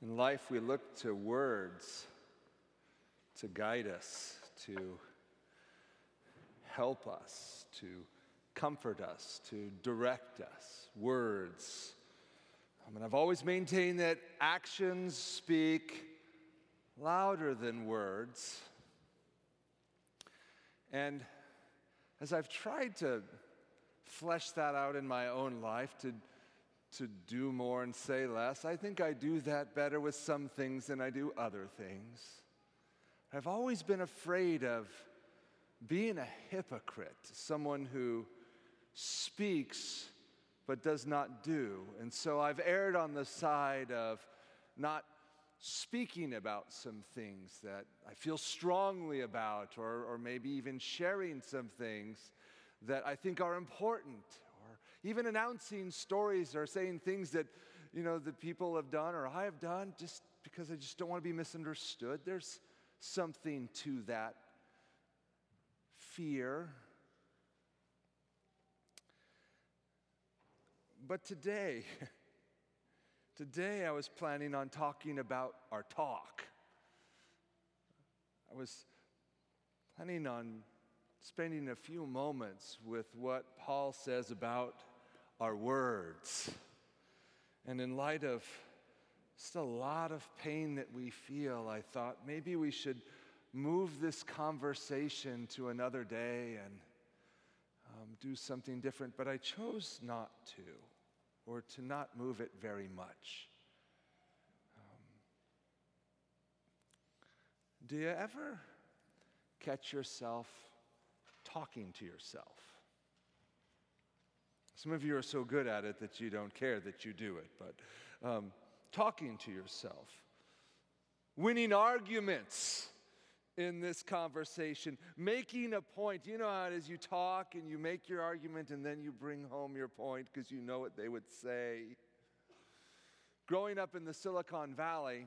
In life, we look to words to guide us, to help us, to comfort us, to direct us. Words. I mean, I've always maintained that actions speak louder than words. And as I've tried to flesh that out in my own life, to to do more and say less. I think I do that better with some things than I do other things. I've always been afraid of being a hypocrite, someone who speaks but does not do. And so I've erred on the side of not speaking about some things that I feel strongly about, or, or maybe even sharing some things that I think are important or even announcing stories or saying things that, you know, the people have done or I have done just because I just don't want to be misunderstood. There's something to that fear. But today, today I was planning on talking about our talk. I was planning on spending a few moments with what Paul says about our words. And in light of just a lot of pain that we feel, I thought maybe we should move this conversation to another day and um, do something different. But I chose not to, or to not move it very much. Um, do you ever catch yourself talking to yourself. Some of you are so good at it that you don't care that you do it, but um, talking to yourself, winning arguments in this conversation, making a point. You know how it is you talk and you make your argument and then you bring home your point because you know what they would say. Growing up in the Silicon Valley,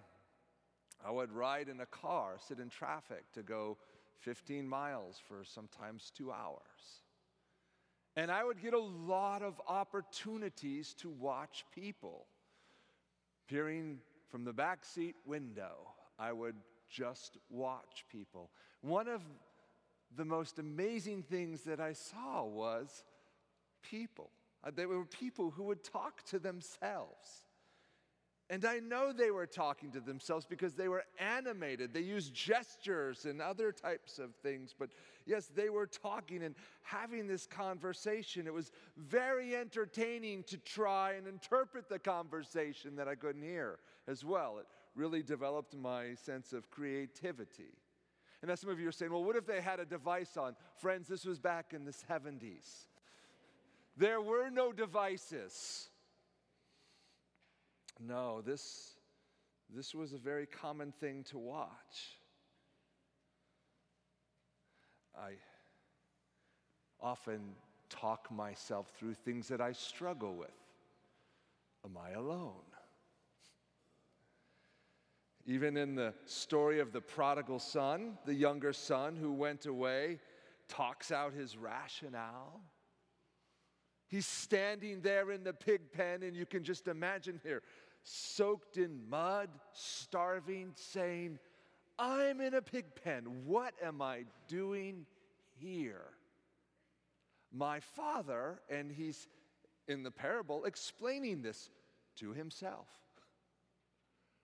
I would ride in a car, sit in traffic to go 15 miles for sometimes two hours. And I would get a lot of opportunities to watch people. Peering from the back seat window, I would just watch people. One of the most amazing things that I saw was people. Uh, there were people who would talk to themselves. And I know they were talking to themselves because they were animated. They used gestures and other types of things. But yes, they were talking and having this conversation. It was very entertaining to try and interpret the conversation that I couldn't hear as well. It really developed my sense of creativity. And now some of you are saying, well, what if they had a device on? Friends, this was back in the 70s. There were no devices. No, this, this was a very common thing to watch. I often talk myself through things that I struggle with. Am I alone? Even in the story of the prodigal son, the younger son who went away talks out his rationale. He's standing there in the pig pen, and you can just imagine here, soaked in mud, starving, saying, I'm in a pig pen. What am I doing here? My father, and he's in the parable explaining this to himself.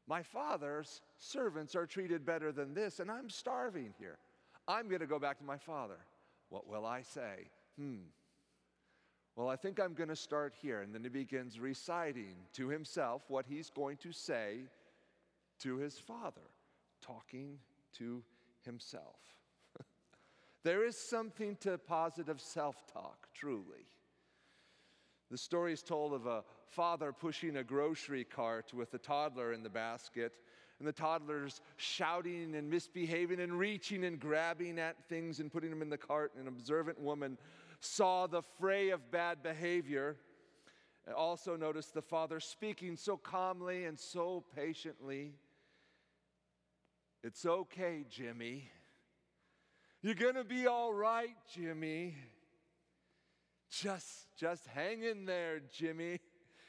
My father's servants are treated better than this, and I'm starving here. I'm going to go back to my father. What will I say? Hmm, well, I think I'm going to start here. And then he begins reciting to himself what he's going to say to his father, talking to himself. there is something to positive self talk, truly. The story is told of a father pushing a grocery cart with a toddler in the basket, and the toddler's shouting and misbehaving and reaching and grabbing at things and putting them in the cart. And an observant woman saw the fray of bad behavior. Also noticed the father speaking so calmly and so patiently. It's okay, Jimmy. You're going to be all right, Jimmy. Just just hang in there, Jimmy.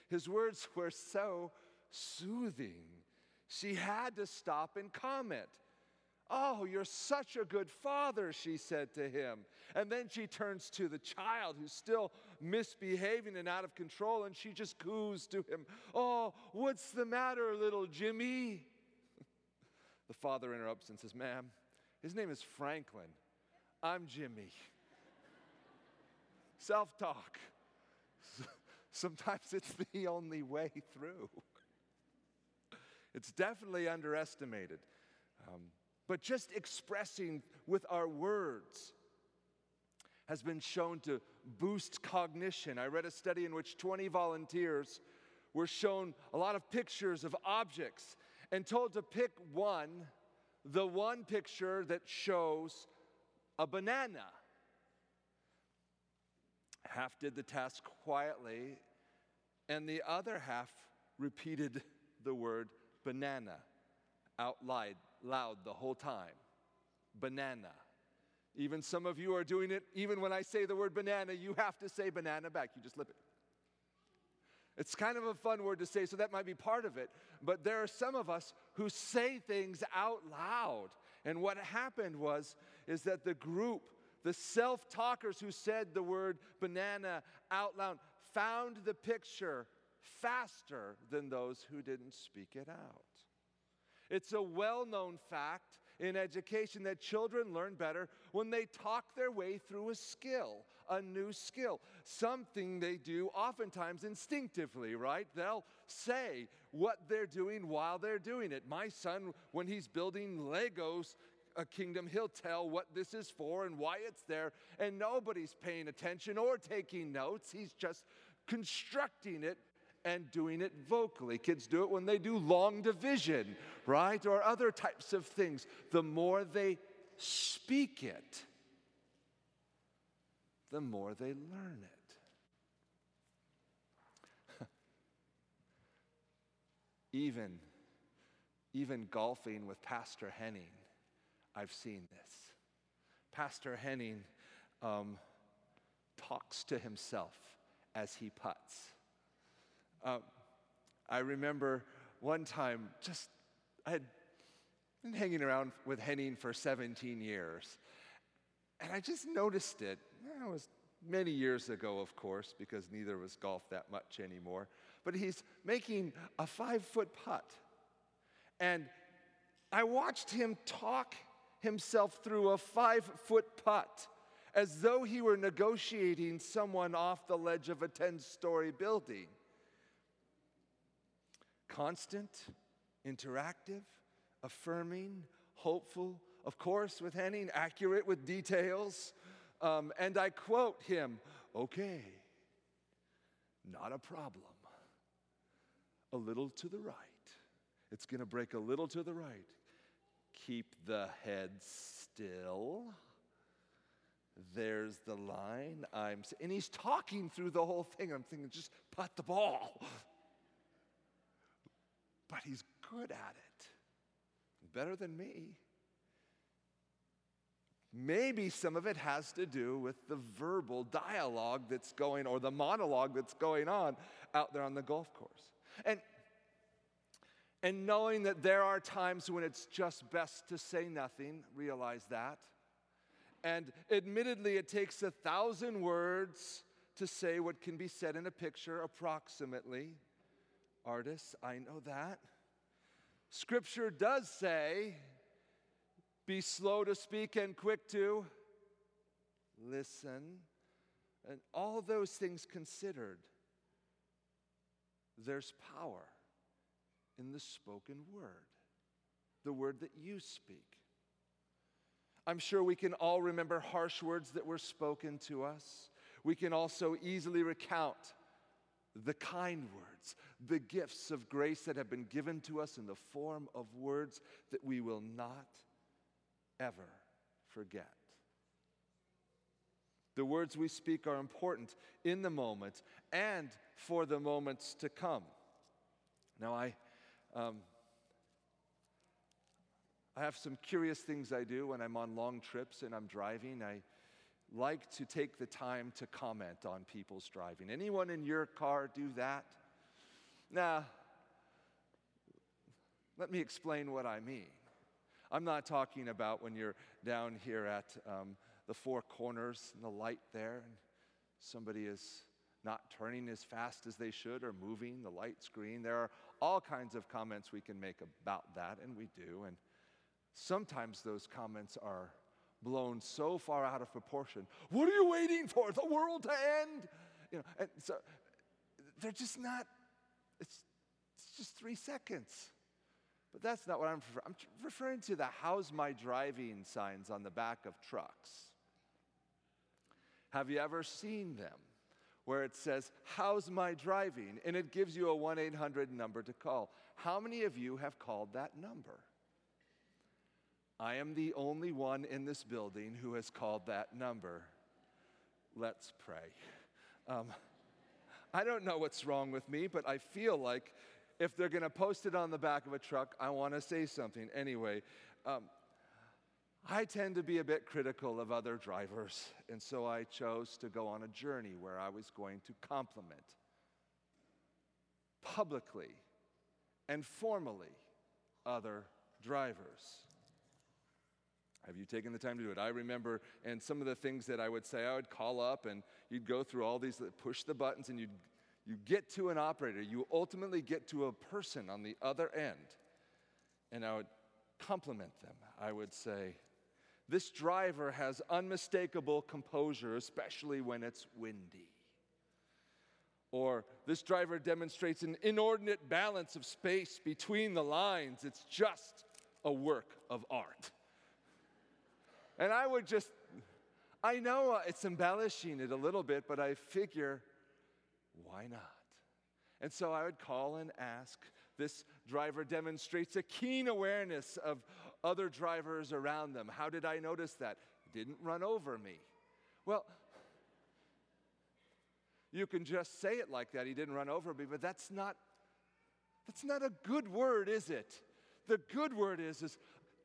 His words were so soothing. She had to stop and comment. Oh, you're such a good father, she said to him. And then she turns to the child who's still misbehaving and out of control, and she just coos to him, Oh, what's the matter, little Jimmy? the father interrupts and says, Ma'am, his name is Franklin. I'm Jimmy. Self talk. Sometimes it's the only way through. It's definitely underestimated. Um, but just expressing with our words has been shown to boost cognition. I read a study in which 20 volunteers were shown a lot of pictures of objects and told to pick one, the one picture that shows a banana. Half did the task quietly, and the other half repeated the word banana out loud loud the whole time. Banana. Even some of you are doing it, even when I say the word banana, you have to say banana back. You just lip it. It's kind of a fun word to say, so that might be part of it. But there are some of us who say things out loud. And what happened was, is that the group, the self talkers who said the word banana out loud, found the picture faster than those who didn't speak it out. It's a well known fact in education that children learn better when they talk their way through a skill, a new skill, something they do oftentimes instinctively, right? They'll say what they're doing while they're doing it. My son, when he's building Legos, a kingdom, he'll tell what this is for and why it's there, and nobody's paying attention or taking notes. He's just constructing it and doing it vocally. Kids do it when they do long division, right? Or other types of things. The more they speak it, the more they learn it. even, even golfing with Pastor Henning, I've seen this. Pastor Henning um, talks to himself as he puts. Uh, I remember one time, just I had been hanging around with Henning for 17 years, and I just noticed it. It was many years ago, of course, because neither of us golf that much anymore. But he's making a five foot putt. And I watched him talk himself through a five foot putt as though he were negotiating someone off the ledge of a 10 story building constant, interactive, affirming, hopeful, of course, with Henning, accurate with details. Um, and I quote him, okay, not a problem. A little to the right. It's going to break a little to the right. Keep the head still. There's the line. I'm, and he's talking through the whole thing. I'm thinking, just putt the ball but he's good at it. Better than me. Maybe some of it has to do with the verbal dialogue that's going, or the monologue that's going on out there on the golf course. And, and knowing that there are times when it's just best to say nothing, realize that. And admittedly, it takes a thousand words to say what can be said in a picture, approximately artists, I know that. Scripture does say, be slow to speak and quick to listen. And all those things considered, there's power in the spoken word, the word that you speak. I'm sure we can all remember harsh words that were spoken to us. We can also easily recount the kind words, the gifts of grace that have been given to us in the form of words that we will not ever forget. The words we speak are important in the moment and for the moments to come. Now, I, um, I have some curious things I do when I'm on long trips and I'm driving. I like to take the time to comment on people's driving. Anyone in your car do that? Nah. Let me explain what I mean. I'm not talking about when you're down here at um, the four corners and the light there, and somebody is not turning as fast as they should or moving the light screen. There are all kinds of comments we can make about that, and we do. And sometimes those comments are blown so far out of proportion. What are you waiting for? The world to end? You know, and so they're just not, it's, it's just three seconds. But that's not what I'm referring I'm referring to the how's my driving signs on the back of trucks. Have you ever seen them? Where it says, How's my driving? And it gives you a 1 800 number to call. How many of you have called that number? I am the only one in this building who has called that number. Let's pray. Um, I don't know what's wrong with me, but I feel like if they're going to post it on the back of a truck, I want to say something. Anyway, um, I tend to be a bit critical of other drivers, and so I chose to go on a journey where I was going to compliment publicly and formally other drivers. Have you taken the time to do it? I remember, and some of the things that I would say, I would call up and you'd go through all these, push the buttons, and you'd you get to an operator. You ultimately get to a person on the other end. And I would compliment them. I would say, This driver has unmistakable composure, especially when it's windy. Or this driver demonstrates an inordinate balance of space between the lines. It's just a work of art. And I would just, I know uh, it's embellishing it a little bit, but I figure why not? And so I would call and ask. This driver demonstrates a keen awareness of other drivers around them. How did I notice that? Didn't run over me. Well, you can just say it like that. He didn't run over me, but that's not that's not a good word, is it? The good word is, is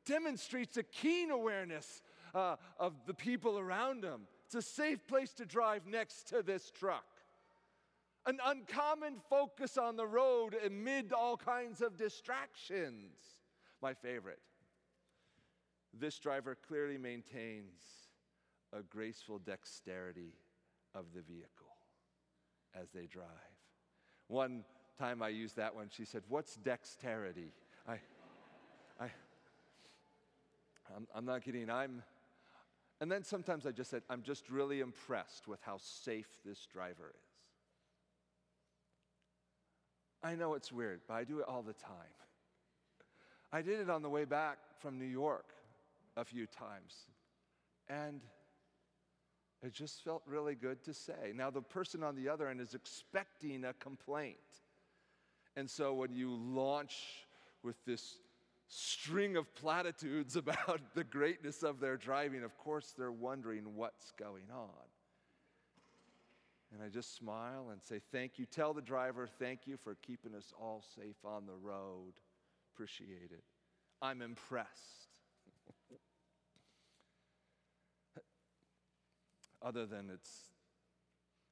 demonstrates a keen awareness uh, of the people around him. It's a safe place to drive next to this truck an uncommon focus on the road amid all kinds of distractions. My favorite. This driver clearly maintains a graceful dexterity of the vehicle as they drive. One time I used that one, she said, What's dexterity? I, I, I'm, I'm not kidding. I'm, and then sometimes I just said, I'm just really impressed with how safe this driver is. I know it's weird, but I do it all the time. I did it on the way back from New York a few times, and it just felt really good to say. Now, the person on the other end is expecting a complaint. And so when you launch with this string of platitudes about the greatness of their driving, of course they're wondering what's going on. And I just smile and say, Thank you. Tell the driver, thank you for keeping us all safe on the road. Appreciate it. I'm impressed. Other than it's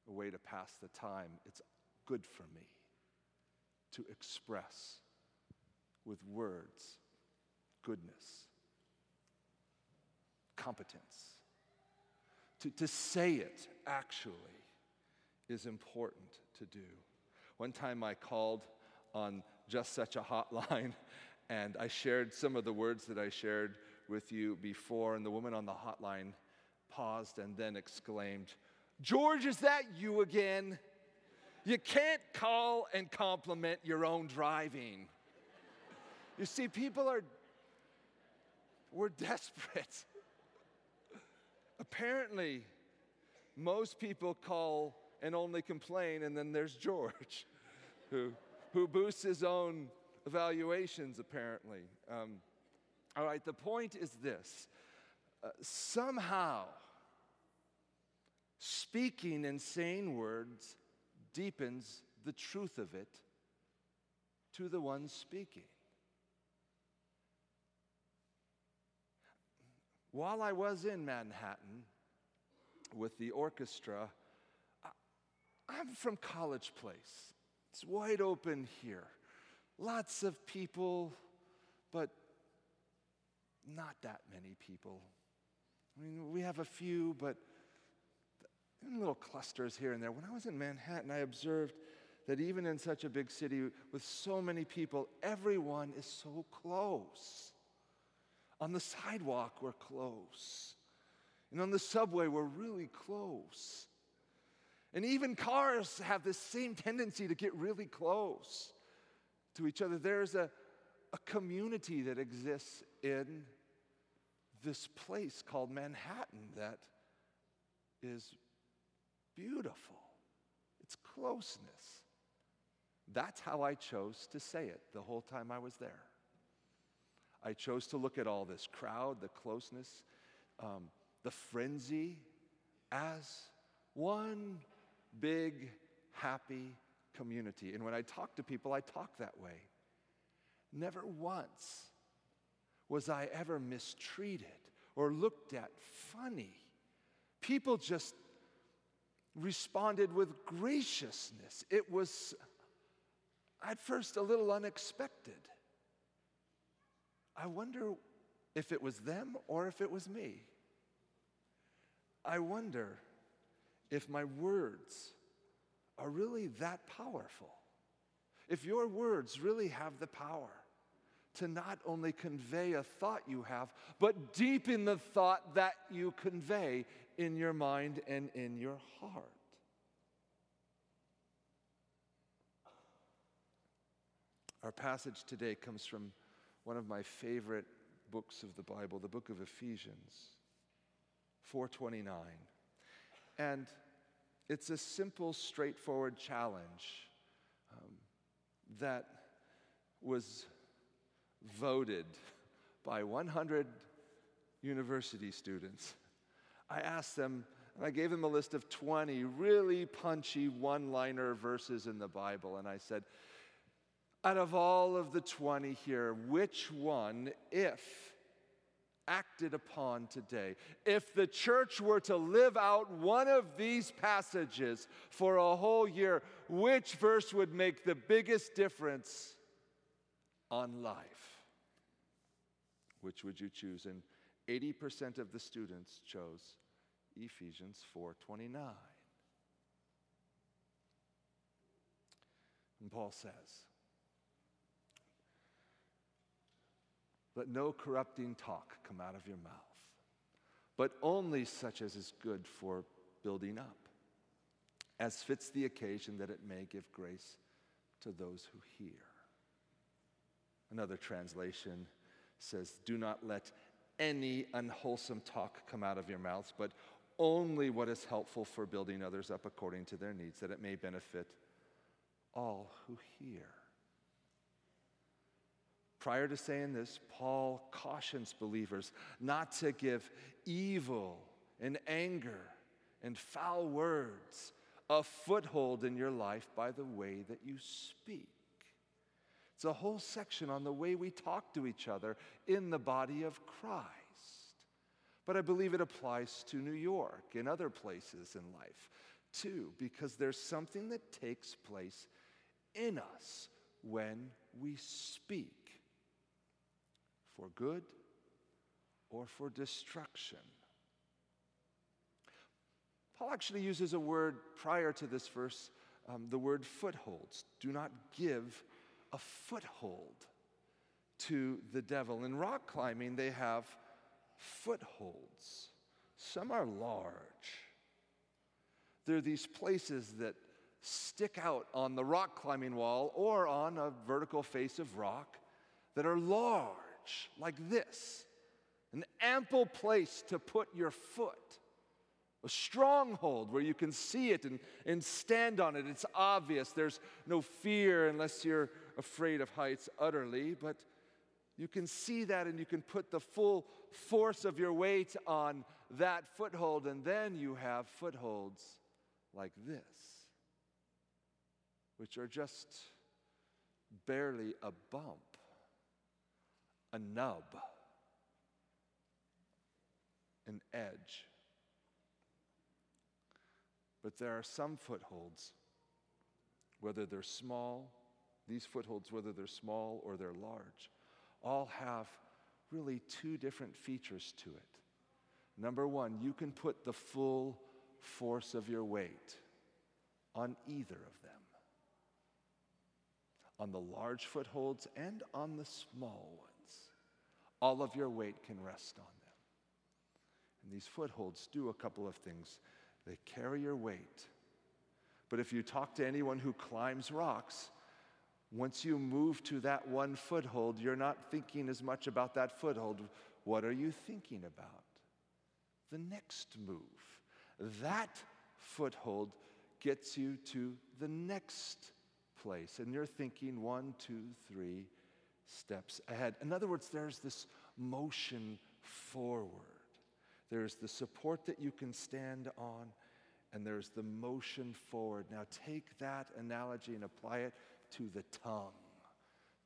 a way to pass the time, it's good for me to express with words goodness, competence, to, to say it actually is important to do. One time I called on just such a hotline and I shared some of the words that I shared with you before, and the woman on the hotline paused and then exclaimed, George, is that you again? You can't call and compliment your own driving. You see, people are, we're desperate. Apparently, most people call and only complain. And then there's George, who, who boosts his own evaluations, apparently. Um, all right, the point is this uh, somehow, speaking and saying words deepens the truth of it to the one speaking. While I was in Manhattan with the orchestra, I'm from College Place. It's wide open here. Lots of people, but not that many people. I mean, we have a few, but in little clusters here and there. When I was in Manhattan, I observed that even in such a big city with so many people, everyone is so close. On the sidewalk, we're close. And on the subway, we're really close. And even cars have this same tendency to get really close to each other. There's a, a community that exists in this place called Manhattan that is beautiful. It's closeness. That's how I chose to say it the whole time I was there. I chose to look at all this crowd, the closeness, um, the frenzy, as one big, happy community. And when I talk to people, I talk that way. Never once was I ever mistreated or looked at funny. People just responded with graciousness. It was, at first, a little unexpected. I wonder if it was them or if it was me. I wonder if my words are really that powerful. If your words really have the power to not only convey a thought you have, but deepen the thought that you convey in your mind and in your heart. Our passage today comes from one of my favorite books of the Bible, the book of Ephesians, 429. And it's a simple, straightforward challenge um, that was voted by 100 university students. I asked them, and I gave them a list of 20 really punchy one liner verses in the Bible, and I said, out of all of the 20 here, which one, if acted upon today, if the church were to live out one of these passages for a whole year, which verse would make the biggest difference on life? Which would you choose? And 80% of the students chose Ephesians 4:29. And Paul says, Let no corrupting talk come out of your mouth, but only such as is good for building up, as fits the occasion that it may give grace to those who hear. Another translation says, Do not let any unwholesome talk come out of your mouths, but only what is helpful for building others up according to their needs, that it may benefit all who hear. Prior to saying this, Paul cautions believers not to give evil and anger and foul words a foothold in your life by the way that you speak. It's a whole section on the way we talk to each other in the body of Christ. But I believe it applies to New York and other places in life too, because there's something that takes place in us when we speak for good or for destruction. Paul actually uses a word prior to this verse, um, the word footholds. Do not give a foothold to the devil. In rock climbing, they have footholds. Some are large. They're these places that stick out on the rock climbing wall or on a vertical face of rock that are large like this an ample place to put your foot, a stronghold where you can see it and, and stand on it. It's obvious. There's no fear unless you're afraid of heights utterly, but you can see that and you can put the full force of your weight on that foothold, and then you have footholds like this, which are just barely a bump a nub, an edge. But there are some footholds, whether they're small, these footholds, whether they're small or they're large, all have really two different features to it. Number one, you can put the full force of your weight on either of them on the large footholds and on the small ones. All of your weight can rest on them. And these footholds do a couple of things they carry your weight. But if you talk to anyone who climbs rocks, once you move to that one foothold, you're not thinking as much about that foothold. What are you thinking about? The next move. That foothold gets you to the next place. And you're thinking one, two, three steps ahead. In other words, there's this motion forward. There's the support that you can stand on, and there's the motion forward. Now, take that analogy and apply it to the tongue,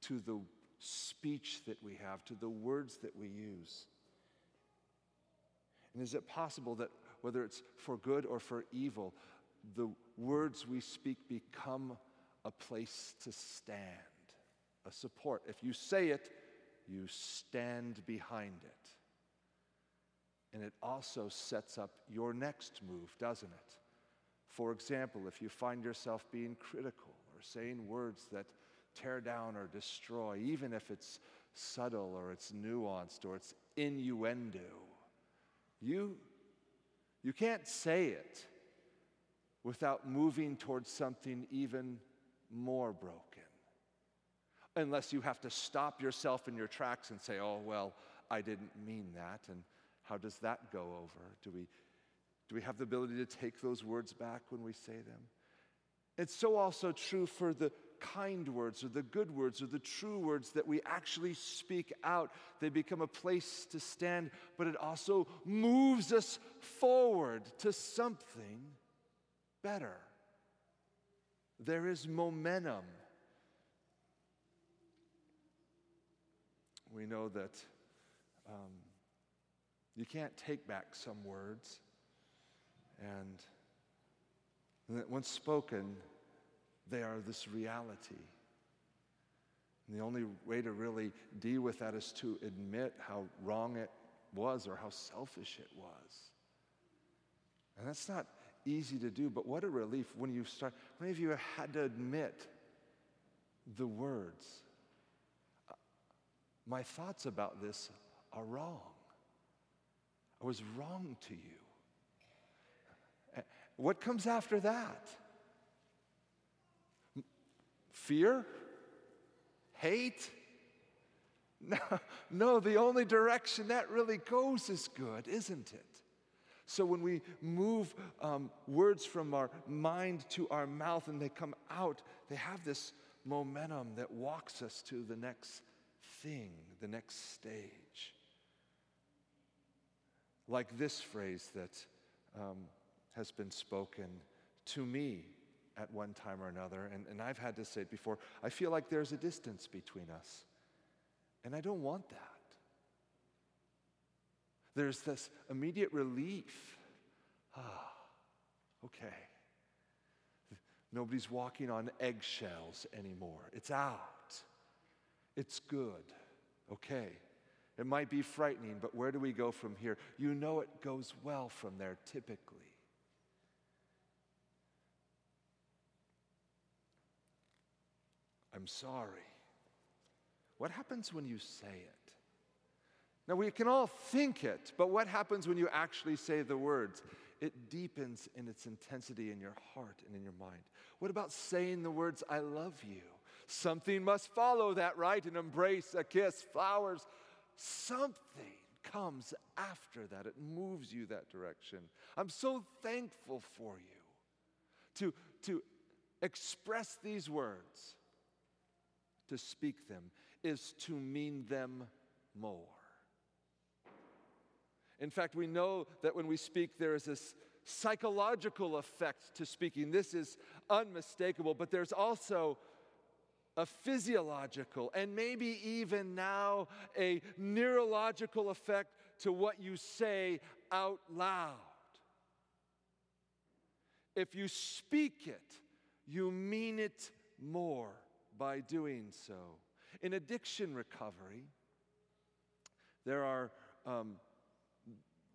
to the speech that we have, to the words that we use. And is it possible that whether it's for good or for evil, the words we speak become a place to stand, a support. If you say it, you stand behind it. And it also sets up your next move, doesn't it? For example, if you find yourself being critical or saying words that tear down or destroy, even if it's subtle or it's nuanced or it's innuendo, you, you can't say it without moving towards something even more broken. Unless you have to stop yourself in your tracks and say, oh, well, I didn't mean that. And how does that go over? Do we, do we have the ability to take those words back when we say them? It's so also true for the kind words or the good words or the true words that we actually speak out. They become a place to stand, but it also moves us forward to something better. There is momentum. We know that um, you can't take back some words, and that once spoken, they are this reality. And the only way to really deal with that is to admit how wrong it was or how selfish it was. And that's not easy to do, but what a relief when you start. Many of you have had to admit the words. My thoughts about this are wrong. I was wrong to you. What comes after that? Fear? Hate? No, no, the only direction that really goes is good, isn't it? So when we move um, words from our mind to our mouth and they come out, they have this momentum that walks us to the next thing, the next stage. Like this phrase that um, has been spoken to me at one time or another, and, and I've had to say it before I feel like there's a distance between us. And I don't want that. There's this immediate relief. Ah, okay. Nobody's walking on eggshells anymore. It's out. It's good. Okay. It might be frightening, but where do we go from here? You know it goes well from there typically. I'm sorry. What happens when you say it? Now, we can all think it, but what happens when you actually say the words? It deepens in its intensity in your heart and in your mind. What about saying the words, I love you? Something must follow that, right? An embrace, a kiss, flowers. Something comes after that. It moves you that direction. I'm so thankful for you to, to express these words, to speak them, is to mean them more. In fact, we know that when we speak, there is this psychological effect to speaking. This is unmistakable, but there's also a physiological and maybe even now a neurological effect to what you say out loud. If you speak it, you mean it more by doing so. In addiction recovery, There are, um,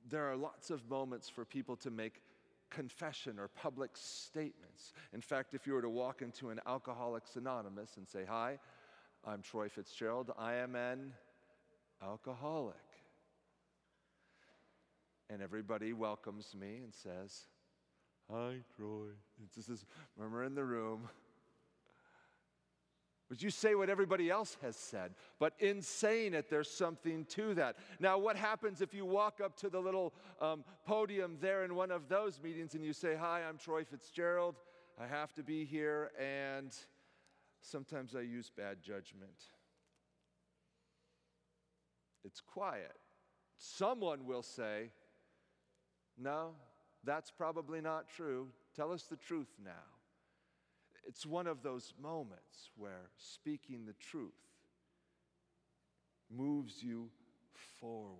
there are lots of moments for people to make confession or public statements. In fact, if you were to walk into an Alcoholics Anonymous and say, Hi, I'm Troy Fitzgerald, I am an alcoholic. And everybody welcomes me and says, Hi, Troy. It's just this murmur in the room. But you say what everybody else has said. But in saying it, there's something to that. Now, what happens if you walk up to the little um, podium there in one of those meetings and you say, Hi, I'm Troy Fitzgerald. I have to be here, and sometimes I use bad judgment. It's quiet. Someone will say, No, that's probably not true. Tell us the truth now. It's one of those moments where speaking the truth moves you forward.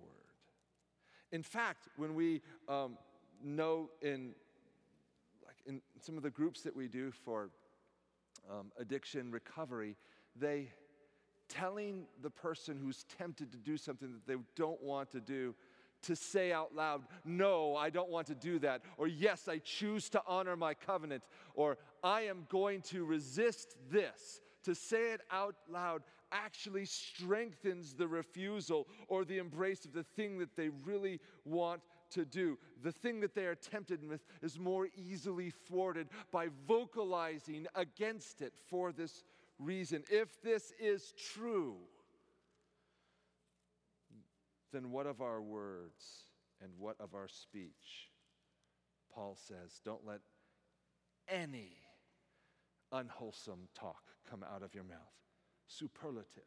In fact, when we um, know in like in some of the groups that we do for um, addiction recovery, they telling the person who's tempted to do something that they don't want to do to say out loud, No, I don't want to do that. Or, Yes, I choose to honor my covenant. Or, I am going to resist this. To say it out loud actually strengthens the refusal or the embrace of the thing that they really want to do. The thing that they are tempted with is more easily thwarted by vocalizing against it for this reason. If this is true, then what of our words and what of our speech? Paul says, don't let any unwholesome talk come out of your mouth. Superlative.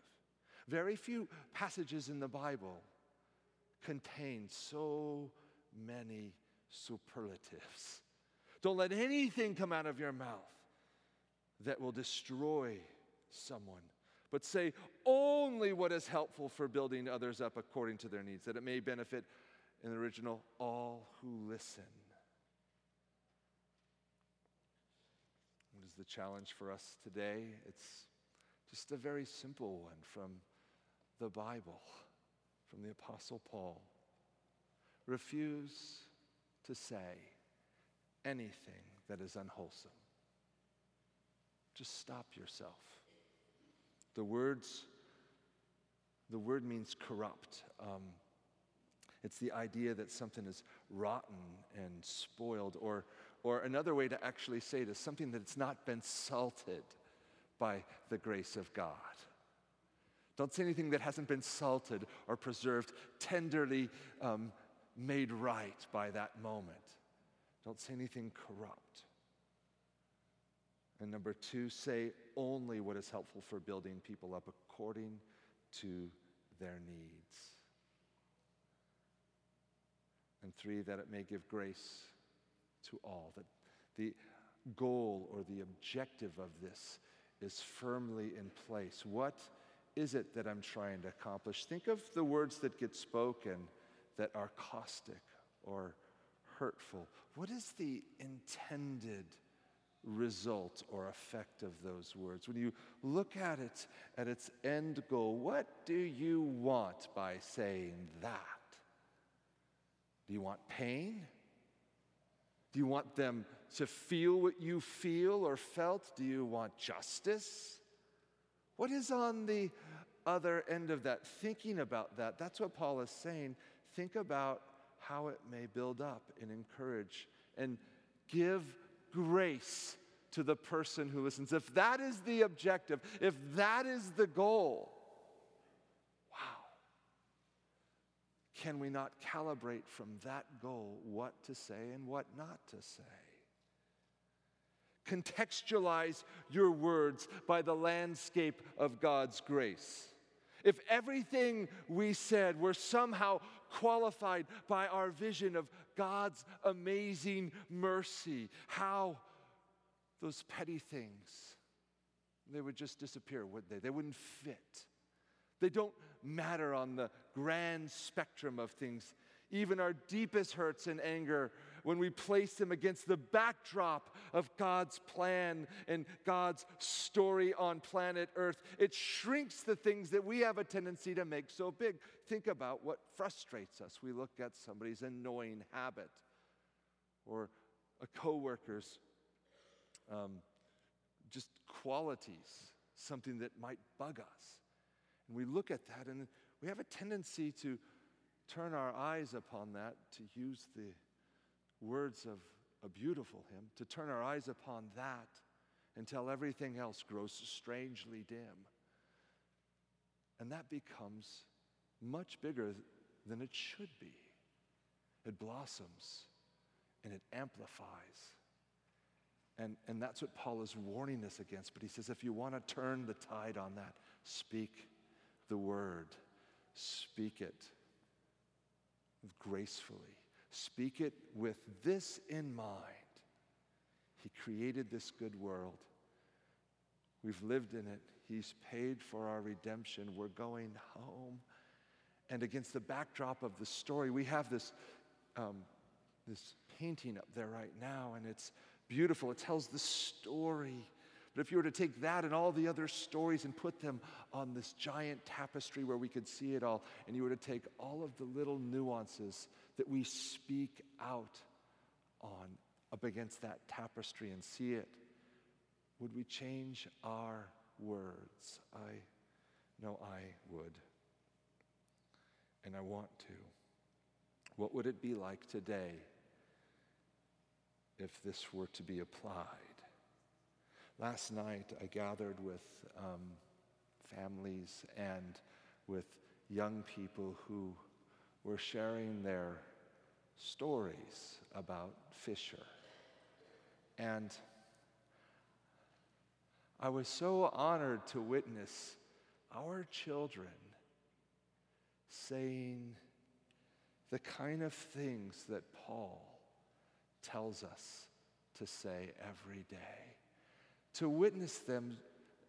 Very few passages in the Bible contain so many superlatives. Don't let anything come out of your mouth that will destroy someone but say only what is helpful for building others up according to their needs, that it may benefit, in the original, all who listen. What is the challenge for us today? It's just a very simple one from the Bible, from the Apostle Paul. Refuse to say anything that is unwholesome. Just stop yourself. The words, the word means corrupt. Um, it's the idea that something is rotten and spoiled, or, or another way to actually say it is something that's not been salted by the grace of God. Don't say anything that hasn't been salted or preserved, tenderly um, made right by that moment. Don't say anything corrupt. And number two, say only what is helpful for building people up according to their needs. And three, that it may give grace to all. That the goal or the objective of this is firmly in place. What is it that I'm trying to accomplish? Think of the words that get spoken that are caustic or hurtful. What is the intended result or effect of those words. When you look at it at its end goal, what do you want by saying that? Do you want pain? Do you want them to feel what you feel or felt? Do you want justice? What is on the other end of that? Thinking about that, that's what Paul is saying. Think about how it may build up and encourage and give grace to the person who listens. If that is the objective, if that is the goal, wow. Can we not calibrate from that goal what to say and what not to say? Contextualize your words by the landscape of God's grace. If everything we said were somehow qualified by our vision of God's amazing mercy, how those petty things, they would just disappear, wouldn't they? They wouldn't fit. They don't matter on the grand spectrum of things. Even our deepest hurts and anger when we place them against the backdrop of God's plan and God's story on planet Earth, it shrinks the things that we have a tendency to make so big. Think about what frustrates us. We look at somebody's annoying habit or a coworker's um, just qualities, something that might bug us. And we look at that and we have a tendency to turn our eyes upon that, to use the words of a beautiful hymn, to turn our eyes upon that until everything else grows strangely dim. And that becomes much bigger than it should be. It blossoms and it amplifies. And, and that's what Paul is warning us against. But he says, if you want to turn the tide on that, speak the word, speak it gracefully, speak it with this in mind. He created this good world. We've lived in it. He's paid for our redemption. We're going home. And against the backdrop of the story, we have this, um, this painting up there right now, and it's beautiful. It tells the story. But if you were to take that and all the other stories and put them on this giant tapestry where we could see it all, and you were to take all of the little nuances that we speak out on up against that tapestry and see it, would we change our words? I know I would. And I want to. What would it be like today if this were to be applied. Last night, I gathered with um, families and with young people who were sharing their stories about Fisher. And I was so honored to witness our children saying the kind of things that Paul tells us to say every day. To witness them,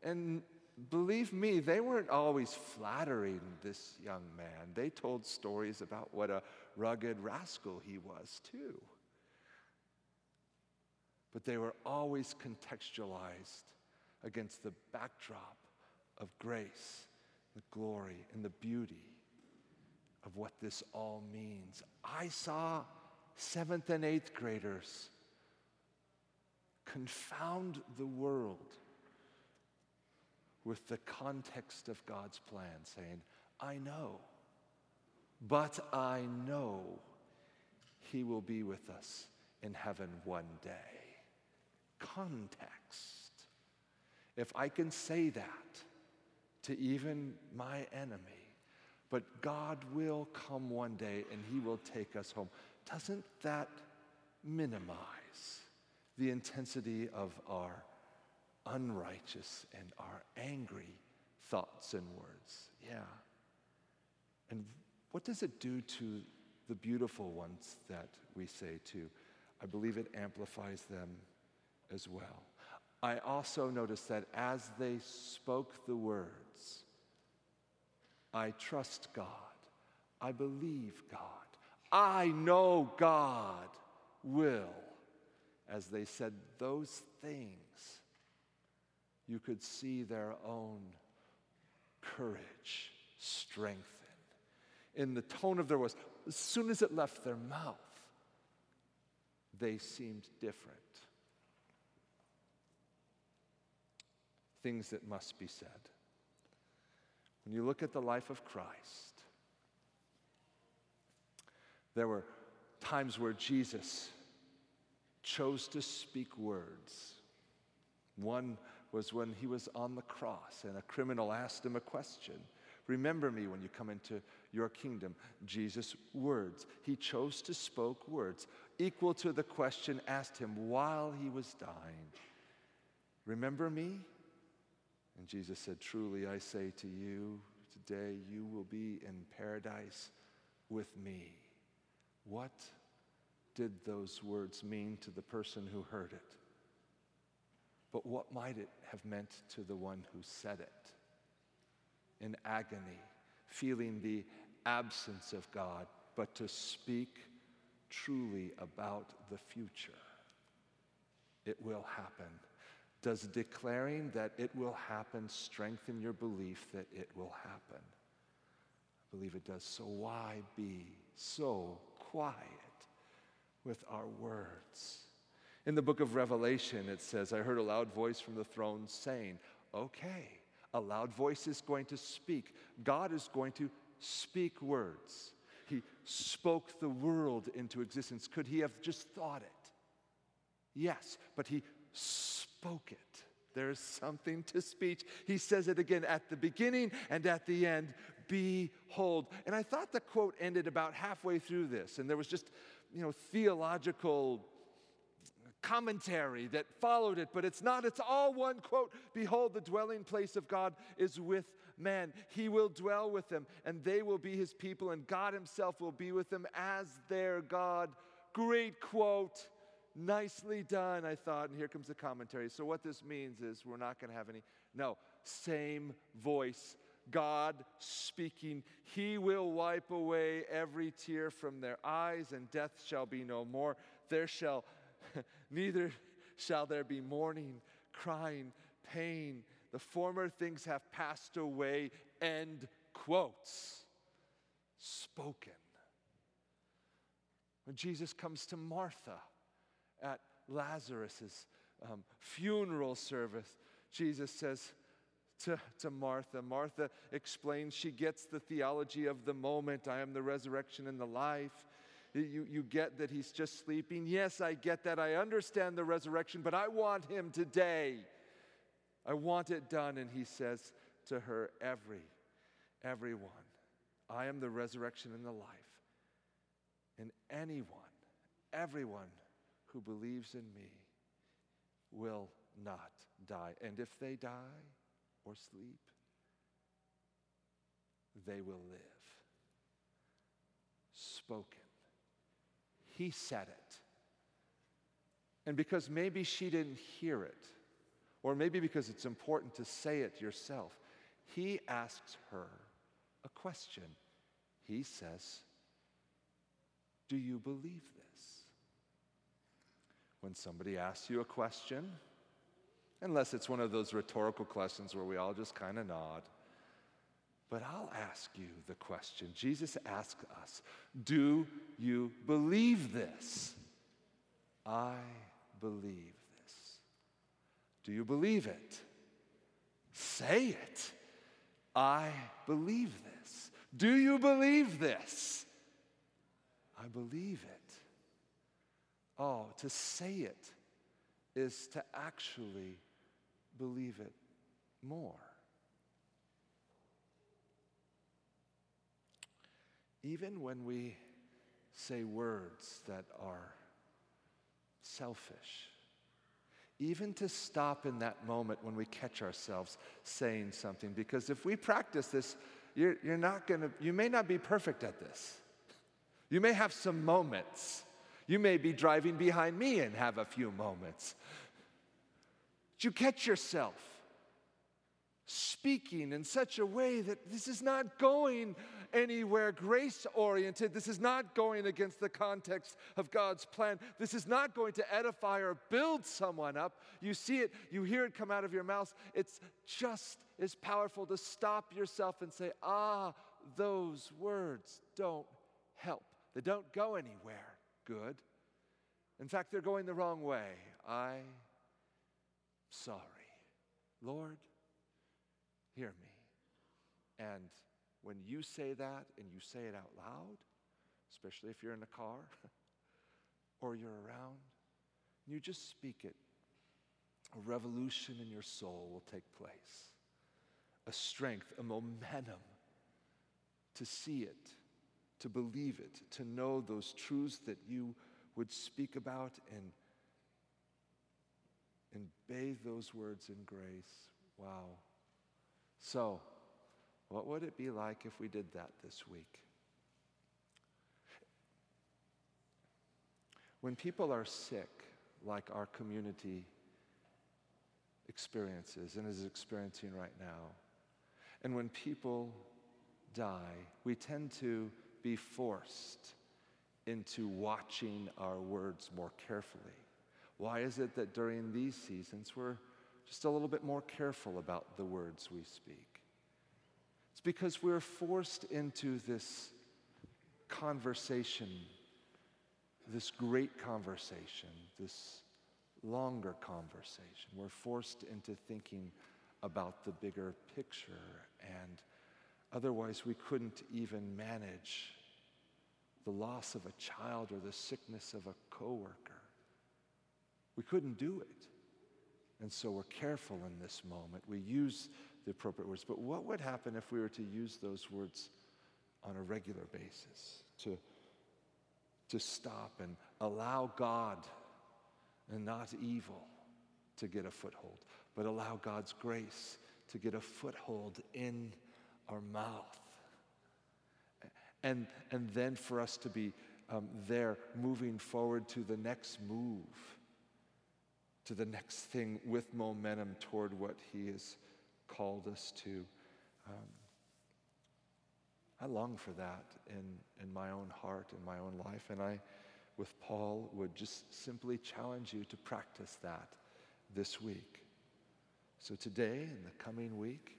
and believe me, they weren't always flattering this young man. They told stories about what a rugged rascal he was, too. But they were always contextualized against the backdrop of grace, the glory, and the beauty of what this all means. I saw seventh and eighth graders confound the world with the context of God's plan, saying, I know, but I know He will be with us in heaven one day. Context. If I can say that to even my enemy, but God will come one day and He will take us home doesn't that minimize the intensity of our unrighteous and our angry thoughts and words? Yeah. And what does it do to the beautiful ones that we say to? I believe it amplifies them as well. I also noticed that as they spoke the words, I trust God, I believe God, I know God will. As they said those things, you could see their own courage strengthen in the tone of their voice. As soon as it left their mouth, they seemed different. Things that must be said. When you look at the life of Christ, there were times where Jesus chose to speak words. One was when he was on the cross and a criminal asked him a question. Remember me when you come into your kingdom. Jesus' words. He chose to spoke words equal to the question asked him while he was dying. Remember me? And Jesus said, Truly I say to you, today you will be in paradise with me. What did those words mean to the person who heard it? But what might it have meant to the one who said it? In agony, feeling the absence of God, but to speak truly about the future. It will happen. Does declaring that it will happen strengthen your belief that it will happen? I believe it does. So why be so quiet with our words? In the book of Revelation, it says, I heard a loud voice from the throne saying, Okay, a loud voice is going to speak. God is going to speak words. He spoke the world into existence. Could he have just thought it? Yes, but he spoke it. There is something to speech. He says it again at the beginning and at the end Behold. And I thought the quote ended about halfway through this, and there was just, you know, theological commentary that followed it, but it's not. It's all one quote Behold, the dwelling place of God is with man. He will dwell with them, and they will be his people, and God himself will be with them as their God. Great quote. Nicely done, I thought. And here comes the commentary. So, what this means is we're not going to have any, no, same voice. God speaking, He will wipe away every tear from their eyes, and death shall be no more. There shall, neither shall there be mourning, crying, pain. The former things have passed away. End quotes. Spoken. When Jesus comes to Martha, at Lazarus's um, funeral service, Jesus says to, to Martha, Martha explains, she gets the theology of the moment I am the resurrection and the life. You, you get that he's just sleeping. Yes, I get that. I understand the resurrection, but I want him today. I want it done. And he says to her, Every, everyone, I am the resurrection and the life. And anyone, everyone who believes in me will not die. And if they die or sleep, they will live. Spoken. He said it. And because maybe she didn't hear it, or maybe because it's important to say it yourself, he asks her a question. He says, Do you believe this? when somebody asks you a question, unless it's one of those rhetorical questions where we all just kind of nod. But I'll ask you the question. Jesus asks us, Do you believe this? I believe this. Do you believe it? Say it. I believe this. Do you believe this? I believe it. Oh, to say it is to actually believe it more. Even when we say words that are selfish, even to stop in that moment when we catch ourselves saying something, because if we practice this, you're, you're not gonna, you may not be perfect at this. You may have some moments you may be driving behind me and have a few moments. But you catch yourself speaking in such a way that this is not going anywhere grace oriented. This is not going against the context of God's plan. This is not going to edify or build someone up. You see it, you hear it come out of your mouth. It's just as powerful to stop yourself and say, ah, those words don't help. They don't go anywhere good. In fact, they're going the wrong way. I'm sorry. Lord, hear me. And when you say that and you say it out loud, especially if you're in a car or you're around, you just speak it, a revolution in your soul will take place. A strength, a momentum to see it to believe it, to know those truths that you would speak about and, and bathe those words in grace. Wow. So, what would it be like if we did that this week? When people are sick, like our community experiences and is experiencing right now, and when people die, we tend to be forced into watching our words more carefully? Why is it that during these seasons we're just a little bit more careful about the words we speak? It's because we're forced into this conversation, this great conversation, this longer conversation. We're forced into thinking about the bigger picture, and otherwise, we couldn't even manage the loss of a child or the sickness of a coworker. We couldn't do it. And so we're careful in this moment. We use the appropriate words. But what would happen if we were to use those words on a regular basis? To, to stop and allow God and not evil to get a foothold, but allow God's grace to get a foothold in our mouth. And, and then for us to be um, there moving forward to the next move, to the next thing with momentum toward what He has called us to. Um, I long for that in, in my own heart, in my own life, and I with Paul would just simply challenge you to practice that this week. So, today and the coming week,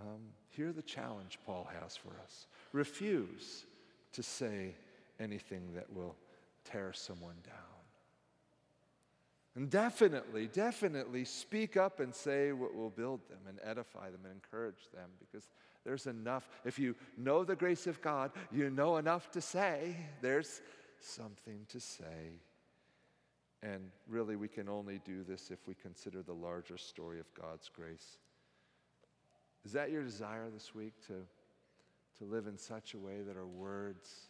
um, hear the challenge Paul has for us. Refuse to say anything that will tear someone down. And definitely, definitely speak up and say what will build them and edify them and encourage them because there's enough. If you know the grace of God, you know enough to say. There's something to say. And really, we can only do this if we consider the larger story of God's grace. Is that your desire this week to, to live in such a way that our words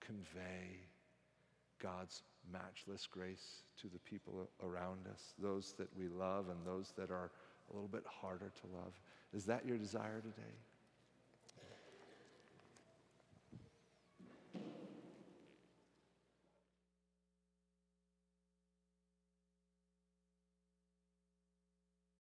convey God's matchless grace to the people around us, those that we love and those that are a little bit harder to love? Is that your desire today?